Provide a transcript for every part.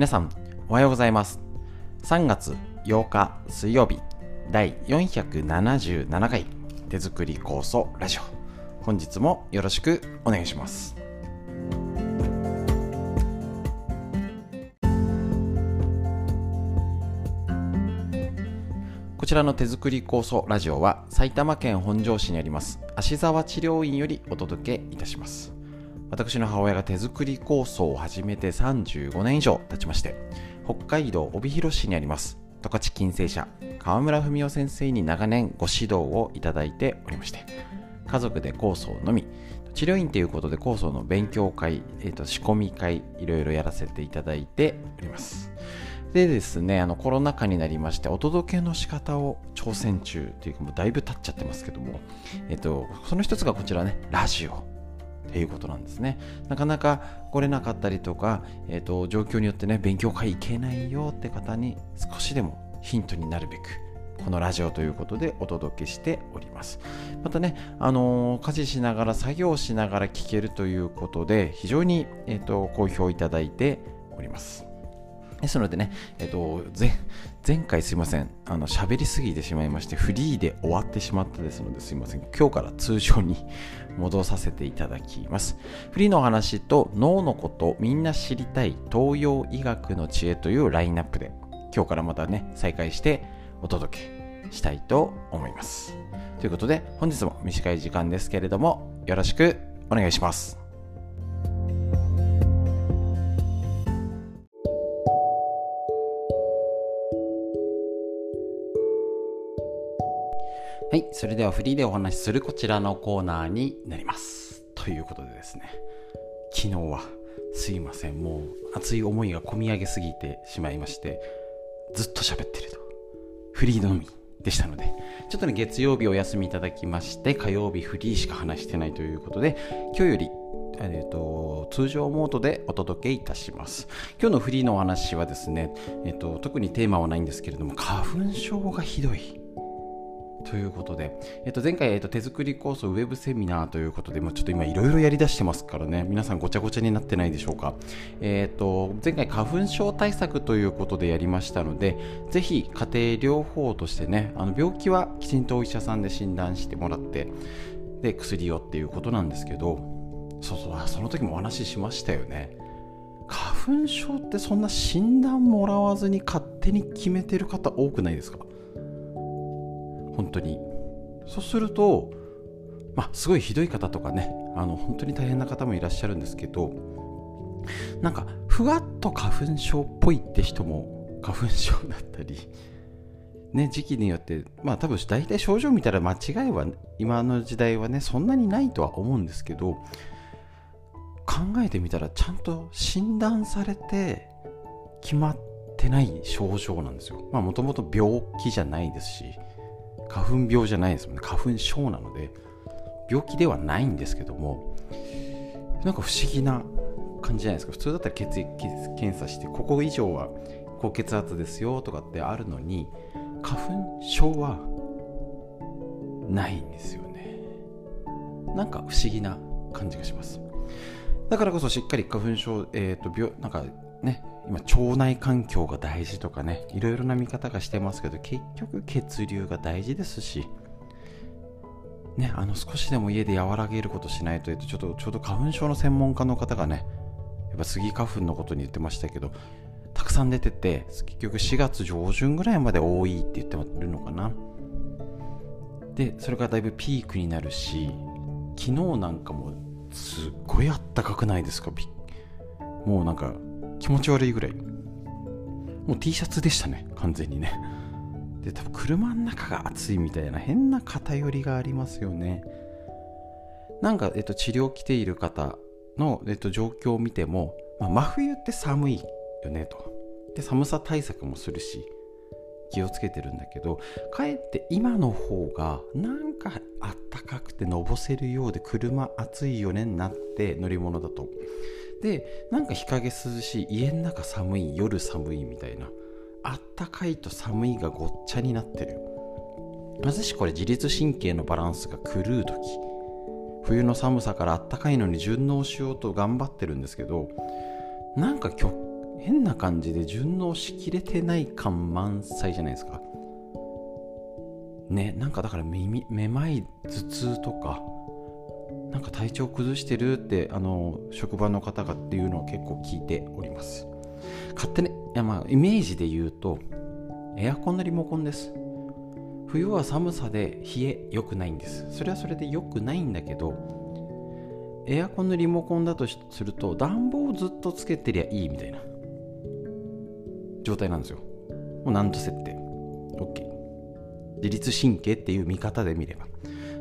皆さんおはようございます。3月8日水曜日第477回手作り構想ラジオ。本日もよろしくお願いします。こちらの手作り構想ラジオは埼玉県本庄市にあります芦沢治療院よりお届けいたします。私の母親が手作り構想を始めて35年以上経ちまして北海道帯広市にあります。十勝金星社川村文夫先生に長年ご指導をいただいておりまして家族で構想のみ治療院ということで構想の勉強会、えーと、仕込み会いろいろやらせていただいております。でですねあのコロナ禍になりましてお届けの仕方を挑戦中というかもうだいぶ経っちゃってますけども、えっ、ー、と、その一つがこちらねラジオ。っていうことなんですね。なかなか来れなかったりとか、えーと、状況によってね勉強会行けないよって方に少しでもヒントになるべくこのラジオということでお届けしております。またね、あのー、家事しながら作業しながら聞けるということで非常に、えーと、好評いただいております。ですのでね、えっ、と、前、前回すいません、あの、喋りすぎてしまいまして、フリーで終わってしまったですのですいません、今日から通常に 戻させていただきます。フリーのお話と脳のことみんな知りたい東洋医学の知恵というラインナップで今日からまたね、再開してお届けしたいと思います。ということで本日も短い時間ですけれどもよろしくお願いします。はい、それではフリーでお話しするこちらのコーナーになります。ということでですね、昨日はすいません、もう熱い思いが込み上げすぎてしまいまして、ずっと喋ってると。フリーのみでしたので、ちょっとね、月曜日お休みいただきまして、火曜日フリーしか話してないということで、今日よりえーと、通常モードでお届けいたします。今日のフリーのお話はですね、えーと特にテーマはないんですけれども、花粉症がひどい。ということで、えっと、前回、えっと、手作りコースウェブセミナーということで、まあ、ちょっと今いろいろやりだしてますからね、皆さんごちゃごちゃになってないでしょうか。えっと、前回花粉症対策ということでやりましたので、ぜひ家庭療法としてね、あの病気はきちんとお医者さんで診断してもらって、で、薬をっていうことなんですけど、そうそう、その時もお話ししましたよね。花粉症ってそんな診断もらわずに勝手に決めてる方多くないですか？本当にそうするとまあすごいひどい方とかねあの本当に大変な方もいらっしゃるんですけどなんかふわっと花粉症っぽいって人も花粉症だったりね、時期によって、まあ多分大体症状見たら間違いは今の時代はね、そんなにないとは思うんですけど、考えてみたらちゃんと診断されて決まってない症状なんですよ。まあもともと病気じゃないですし、花粉病じゃないですもんね。花粉症なので病気ではないんですけどもなんか不思議な感じじゃないですか。普通だったら血液検査してここ以上は高血圧ですよとかってあるのに花粉症はないんですよね。なんか不思議な感じがします。だからこそしっかり花粉症、えーと、と病なんかね今腸内環境が大事とかねいろいろな見方がしてますけど結局血流が大事ですしねあの少しでも家で和らげることしないとちょっとちょうど花粉症の専門家の方がねやっぱスギ花粉のことに言ってましたけどたくさん出てて結局4月上旬ぐらいまで多いって言ってるのかな。でそれがだいぶピークになるし昨日なんかもすっごいあったかくないですか？もうなんか気持ち悪いぐらい。もう T シャツでしたね。完全にね。で多分車の中が暑いみたいな変な偏りがありますよね。なんか、えっと、治療来ている方の、えっと、状況を見ても、まあ、真冬って寒いよねと。で寒さ対策もするし気をつけてるんだけどかえって今の方がなんかあったかくてのぼせるようで車暑いよねになって乗り物だとでなんか日陰涼しい家の中寒い夜寒いみたいなあったかいと寒いがごっちゃになってる。まさしこれ自律神経のバランスが狂う時。冬の寒さからあったかいのに順応しようと頑張ってるんですけどなんか変な感じで順応しきれてない感満載じゃないですか。ねなんかだから耳めまい頭痛とかなんか体調崩してるってあの職場の方がっていうのを結構聞いております。勝手にいやまあイメージで言うとエアコンのリモコンです。冬は寒さで冷え良くないんです。それはそれで良くないんだけどエアコンのリモコンだとすると暖房をずっとつけてりゃいいみたいな状態なんですよ。もう何度設定 OK 自律神経っていう見方で見れば。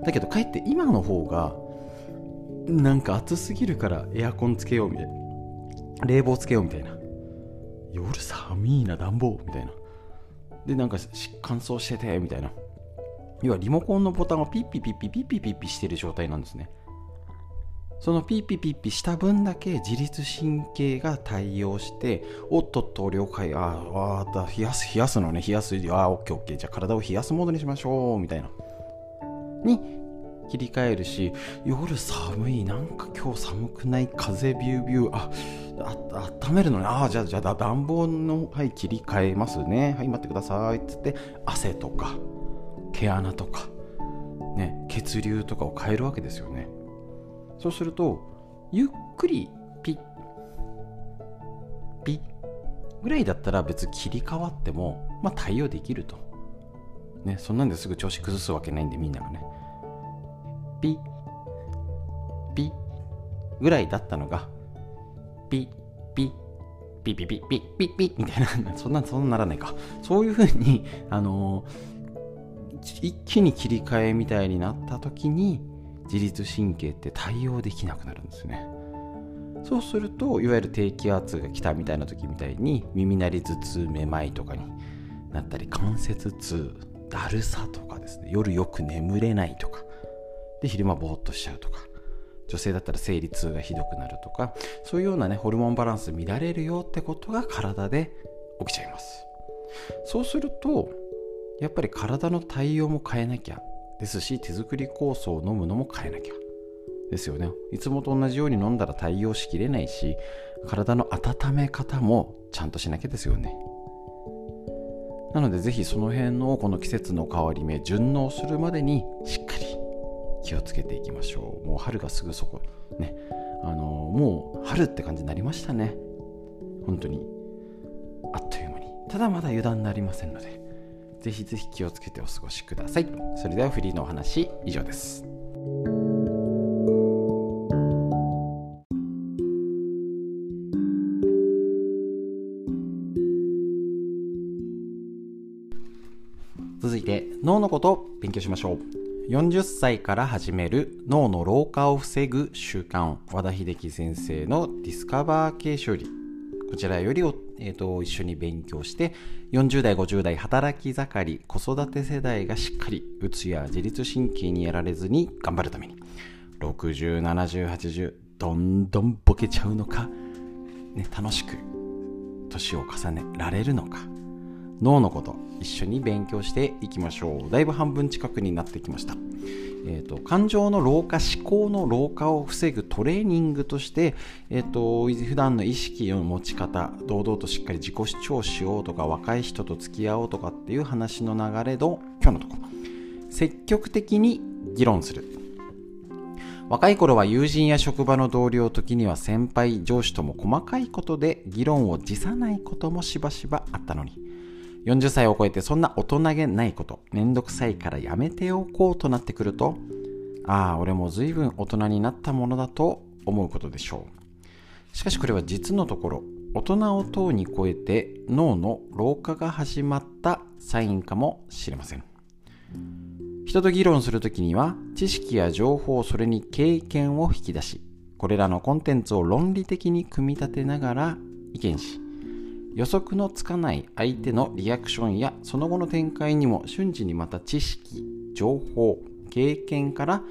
だけどかえって今の方がなんか暑すぎるからエアコンつけようみたいな。冷房つけようみたいな。夜寒いな暖房みたいな。でなんか乾燥しててみたいな。要はリモコンのボタンをピッピピッピピッピピッピしてる状態なんですねそのピッピピッピした分だけ自律神経が対応しておっとっと了解ああだ冷やす冷やすのね冷やすああオッケーオッケーじゃあ体を冷やすモードにしましょうみたいなに切り替えるし夜寒いなんか今日寒くない？風ビュービュー。ああ温めるのね。ああじゃあじゃあ暖房のはい切り替えますね。はい待ってください。っつって汗とか毛穴とかね血流とかを変えるわけですよね。そうするとゆっくりピッピッぐらいだったら別に切り替わってもまあ対応できると。ねそんなんですぐ調子崩すわけないんでみんながね。ピッピッぐらいだったのがピッピッピッピッピッピッピッピッみたいな そんなそんなならないか。そういうふうにあのー、一気に切り替えみたいになった時に自律神経って対応できなくなるんですね。そうするといわゆる低気圧が来たみたいな時みたいに耳鳴り頭痛めまいとかになったり関節痛だるさとかですね夜よく眠れないとかで昼間ぼーっとしちゃうとか。女性だったら生理痛がひどくなるとか。そういうようなねホルモンバランス乱れるよってことが体で起きちゃいます。そうするとやっぱり体の対応も変えなきゃ。ですし手作り酵素を飲むのも変えなきゃ。ですよね。いつもと同じように飲んだら対応しきれないし体の温め方もちゃんとしなきゃですよね。なのでぜひその辺のこの季節の変わり目順応するまでにしっかり気をつけていきましょう。もう春がすぐそこ。ね。あのもう春って感じになりましたね。本当に。あっという間に。ただまだ油断なりませんので。ぜひぜひ気をつけてお過ごしください。それではフリーのお話以上です。続いて脳のことを勉強しましょう。40歳から始める脳の老化を防ぐ習慣和田秀樹先生のディスカバー系処理。こちらよりえーと、一緒に勉強して40代50代働き盛り子育て世代がしっかりうつや自律神経にやられずに頑張るために。607080どんどんボケちゃうのか、ね、楽しく年を重ねられるのか。脳のこと一緒に勉強していきましょう。だいぶ半分近くになってきました。えーと、感情の老化思考の老化を防ぐトレーニングとして、えーと、普段の意識の持ち方堂々としっかり自己主張しようとか若い人と付き合おうとかっていう話の流れの今日のところ。積極的に議論する。若い頃は友人や職場の同僚時には先輩上司とも細かいことで議論を辞さないこともしばしばあったのに。40歳を超えてそんな大人げないこと、めんどくさいからやめておこうとなってくると、ああ、俺も随分大人になったものだと思うことでしょう。しかしこれは実のところ、大人をとうに超えて脳の老化が始まったサインかもしれません。人と議論するときには、知識や情報、それに経験を引き出し、これらのコンテンツを論理的に組み立てながら意見し、予測のつかない相手のリアクションやその後の展開にも瞬時にまた知識、情報、経験から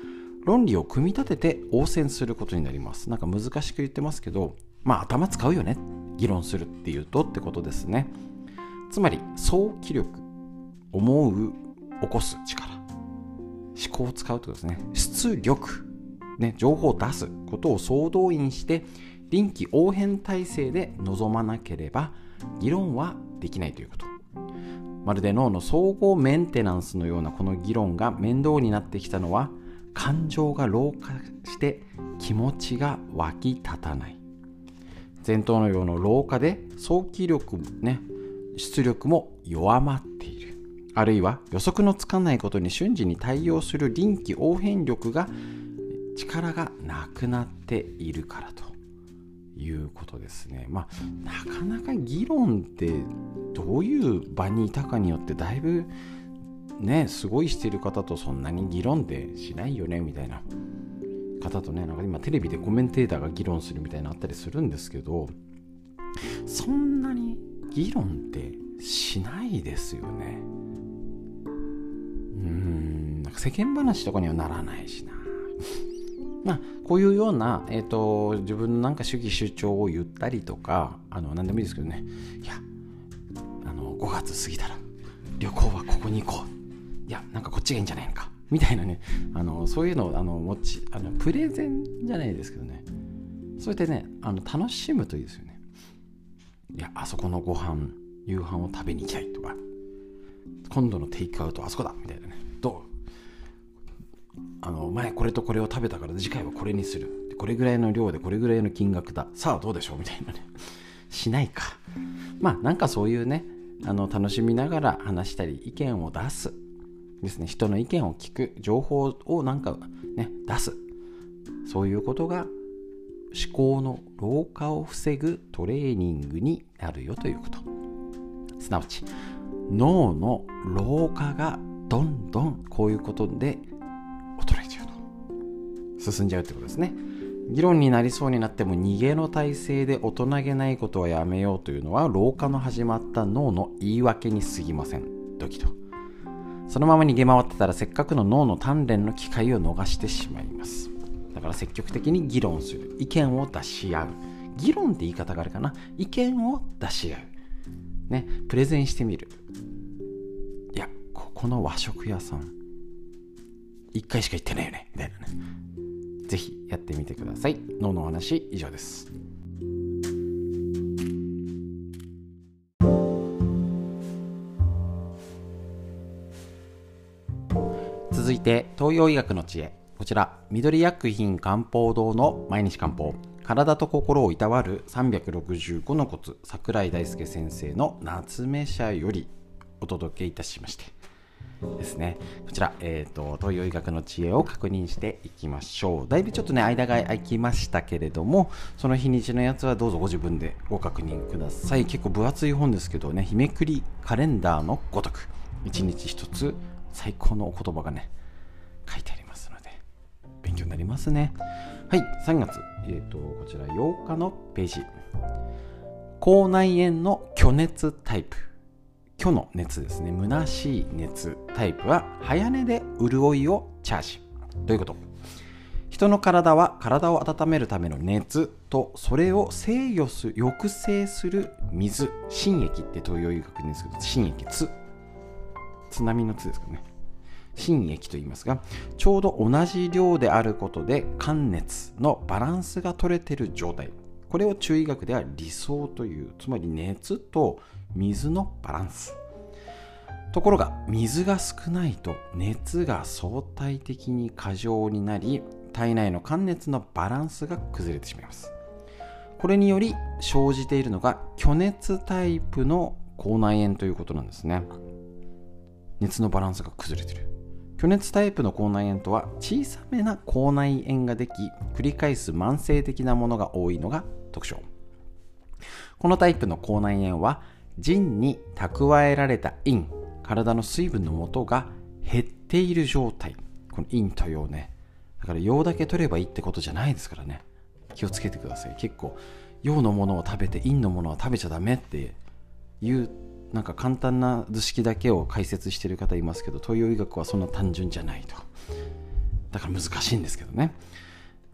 論理を組み立てて応戦することになります。なんか難しく言ってますけど、まあ頭使うよね。議論するっていうとってことですね。つまり、想起力、思う、起こす力、思考を使うってことですね。出力、ね、情報を出すことを総動員して臨機応変体制で臨まなければ議論はできないということ。まるで脳の総合メンテナンスのようなこの議論が面倒になってきたのは感情が老化して気持ちが湧き立たない。前頭のような老化で早期力ね出力も弱まっている。あるいは予測のつかないことに瞬時に対応する臨機応変力が力がなくなっているからと。いうことですね。まあなかなか議論ってどういう場にいたかによってだいぶねすごいしてる方とそんなに議論ってしないよねみたいな方とねなんか今テレビでコメンテーターが議論するみたいなのあったりするんですけどそんなに議論ってしないですよね。うんなんか世間話とかにはならないしな。まあ、こういうような、えーと、自分のなんか主義主張を言ったりとかあの何でもいいですけどね。いやあの5月過ぎたら旅行はここに行こう。いやなんかこっちがいいんじゃないのか。みたいなね。あのそういうのをあの持ちあのプレゼンじゃないですけどね。そうやってねあの楽しむといいですよね。いやあそこのご飯夕飯を食べに行きたいとか。今度のテイクアウトあそこだ。みたいなね。どう？あの前これとこれを食べたから次回はこれにする。これぐらいの量でこれぐらいの金額だ。さあどうでしょう？みたいなね。しないか。まあなんかそういうねあの楽しみながら話したり意見を出す。ですね。人の意見を聞く。情報をなんかね出す。そういうことが思考の老化を防ぐトレーニングになるよということ。すなわち脳の老化がどんどんこういうことで進んじゃうってことですね。議論になりそうになっても逃げの体制で大人げないことはやめようというのは老化の始まった脳の言い訳に過ぎません。ドキとそのまま逃げ回ってたらせっかくの脳の鍛錬の機会を逃してしまいます。だから積極的に議論する。意見を出し合う。議論って言い方があるかな。意見を出し合う。ね。プレゼンしてみる。いやここの和食屋さん。1回しか行ってないよね。みたいなね。是非やってみてください。脳の話以上です。続いて東洋医学の知恵。こちら緑薬品漢方堂の毎日漢方。体と心をいたわる365のコツ桜井大輔先生の夏目社よりお届けいたしまして。ですね。こちら、えっ、ー、と、東洋医学の知恵を確認していきましょう。だいぶちょっとね、間が空きましたけれども、その日にちのやつはどうぞご自分でご確認ください。結構分厚い本ですけどね、日めくりカレンダーのごとく、一日一つ最高のお言葉がね、書いてありますので、勉強になりますね。はい、3月、えっ、ー、と、こちら8日のページ。口内炎の虚熱タイプ。虚の熱ですね。虚しい熱。タイプは早寝で潤いをチャージどういうこと？人の体は体を温めるための熱とそれを制御する。抑制する水。心液って東洋医学ですけど心液津津波の津ですか？ね心液と言いますが。ちょうど同じ量であることで寒熱のバランスが取れている状態。これを中医学では理想という。つまり熱と水のバランス。ところが水が少ないと熱が相対的に過剰になり体内の寒熱のバランスが崩れてしまいます。これにより生じているのが虚熱タイプの口内炎ということなんですね。熱のバランスが崩れてる。虚熱タイプの口内炎とは小さめな口内炎ができ繰り返す慢性的なものが多いのが特徴。このタイプの口内炎は腎に蓄えられた陰体の水分の元が減っている状態。この陰と陽ね。だから陽だけ取ればいいってことじゃないですからね。気をつけてください。結構陽のものを食べて陰のものは食べちゃダメっていうなんか簡単な図式だけを解説してる方いますけど東洋医学はそんな単純じゃないと。だから難しいんですけどね。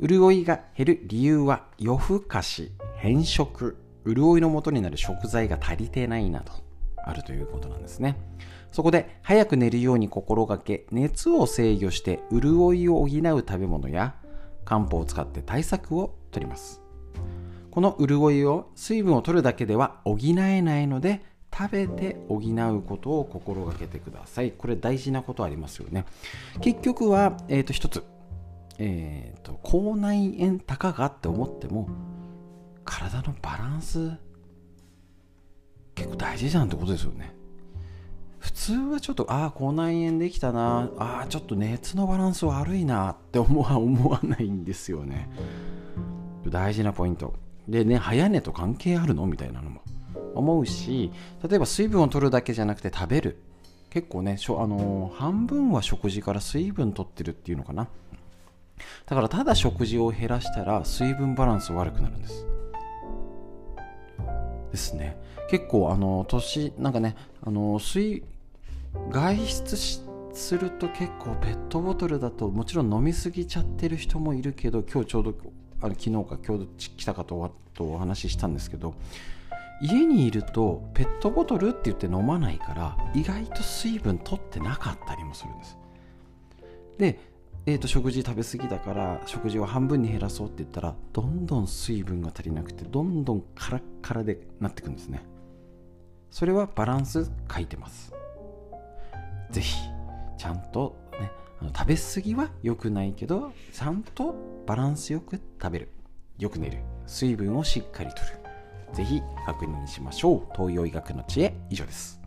潤いが減る理由は夜更かし変色。潤いの元になる食材が足りてないなどあるということなんですね。そこで早く寝るように心がけ熱を制御して潤いを補う食べ物や漢方を使って対策を取ります。この潤いを水分を取るだけでは補えないので食べて補うことを心がけてください。これ大事なことありますよね。結局は、えー、と一つ、えー、と口内炎たかがって思っても体のバランス結構大事じゃんってことですよね。普通はちょっとああ口内炎できたなああちょっと熱のバランス悪いなって思わ 思わないんですよね。大事なポイント。でね早寝と関係あるの？みたいなのも。思うし例えば水分を取るだけじゃなくて食べる。結構ねしょあのー、半分は食事から水分取ってるっていうのかな。だからただ食事を減らしたら水分バランス悪くなるんです。ですね。結構あの年なんかねあの水外出すると結構ペットボトルだともちろん飲みすぎちゃってる人もいるけど今日ちょうどあの昨日か今日来たかとお話ししたんですけど家にいるとペットボトルって言って飲まないから意外と水分取ってなかったりもするんです。で、えー、と食事食べ過ぎだから食事を半分に減らそうって言ったらどんどん水分が足りなくてどんどんカラッカラでなってくんですね。それはバランス書いてます。ぜひちゃんとねあの食べ過ぎは良くないけどちゃんとバランスよく食べる。よく寝る。水分をしっかりとる。ぜひ確認しましょう。東洋医学の知恵以上です。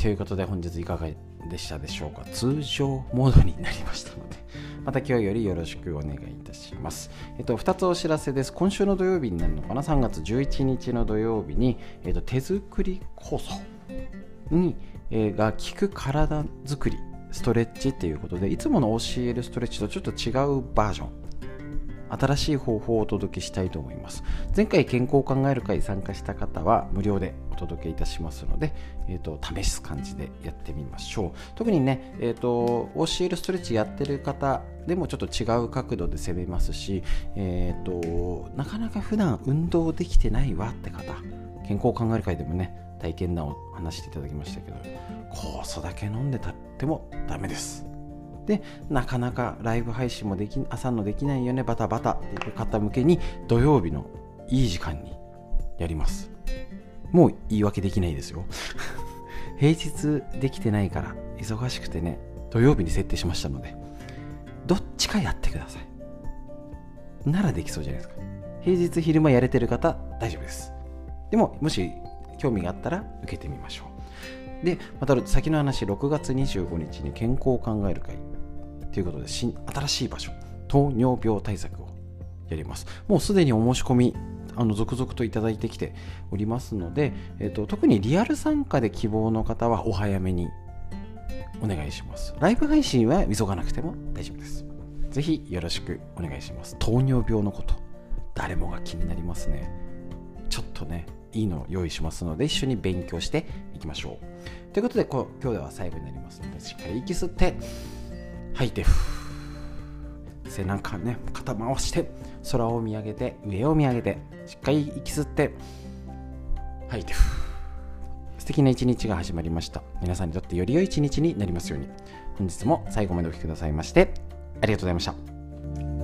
ということで本日いかがでしたでしょうか？通常モードになりましたので また今日よりよろしくお願いいたします。えっと、2つお知らせです。今週の土曜日になるのかな ?3 月11日の土曜日に、えっと、手作り酵素に、えー、が効く体づくり、ストレッチっていうことで、いつもの教えるストレッチとちょっと違うバージョン新しい方法をお届けしたいと思います。前回健康を考える会参加した方は無料でお届けいたしますので、えーと、試す感じでやってみましょう。特にね、えーと、教えるストレッチやってる方でもちょっと違う角度で攻めますし、えーと、なかなか普段運動できてないわって方健康を考える会でもね体験談を話していただきましたけど酵素だけ飲んでたってもダメです。でなかなかライブ配信もでき朝のできないよねバタバタっていう方向けに土曜日のいい時間にやります。もう言い訳できないですよ。平日できてないから忙しくてね土曜日に設定しましたのでどっちかやってください。ならできそうじゃないですか。平日昼間やれてる方大丈夫です。でももし興味があったら受けてみましょう。でまた先の話6月25日に健康を考える会。ということで新新しい場所糖尿病対策をやります。もうすでにお申し込みあの続々といただいてきておりますので、えーと、特にリアル参加で希望の方はお早めにお願いします。ライブ配信は急がなくても大丈夫です。ぜひよろしくお願いします。糖尿病のこと誰もが気になりますね。ちょっとねいいのを用意しますので一緒に勉強していきましょう。ということで今日では最後になりますのでしっかり息吸って吐いて背中ね肩回して空を見上げて上を見上げてしっかり息吸って吐いて素敵な一日が始まりました。皆さんにとってより良い一日になりますように。本日も最後までお聴きくださいましてありがとうございました。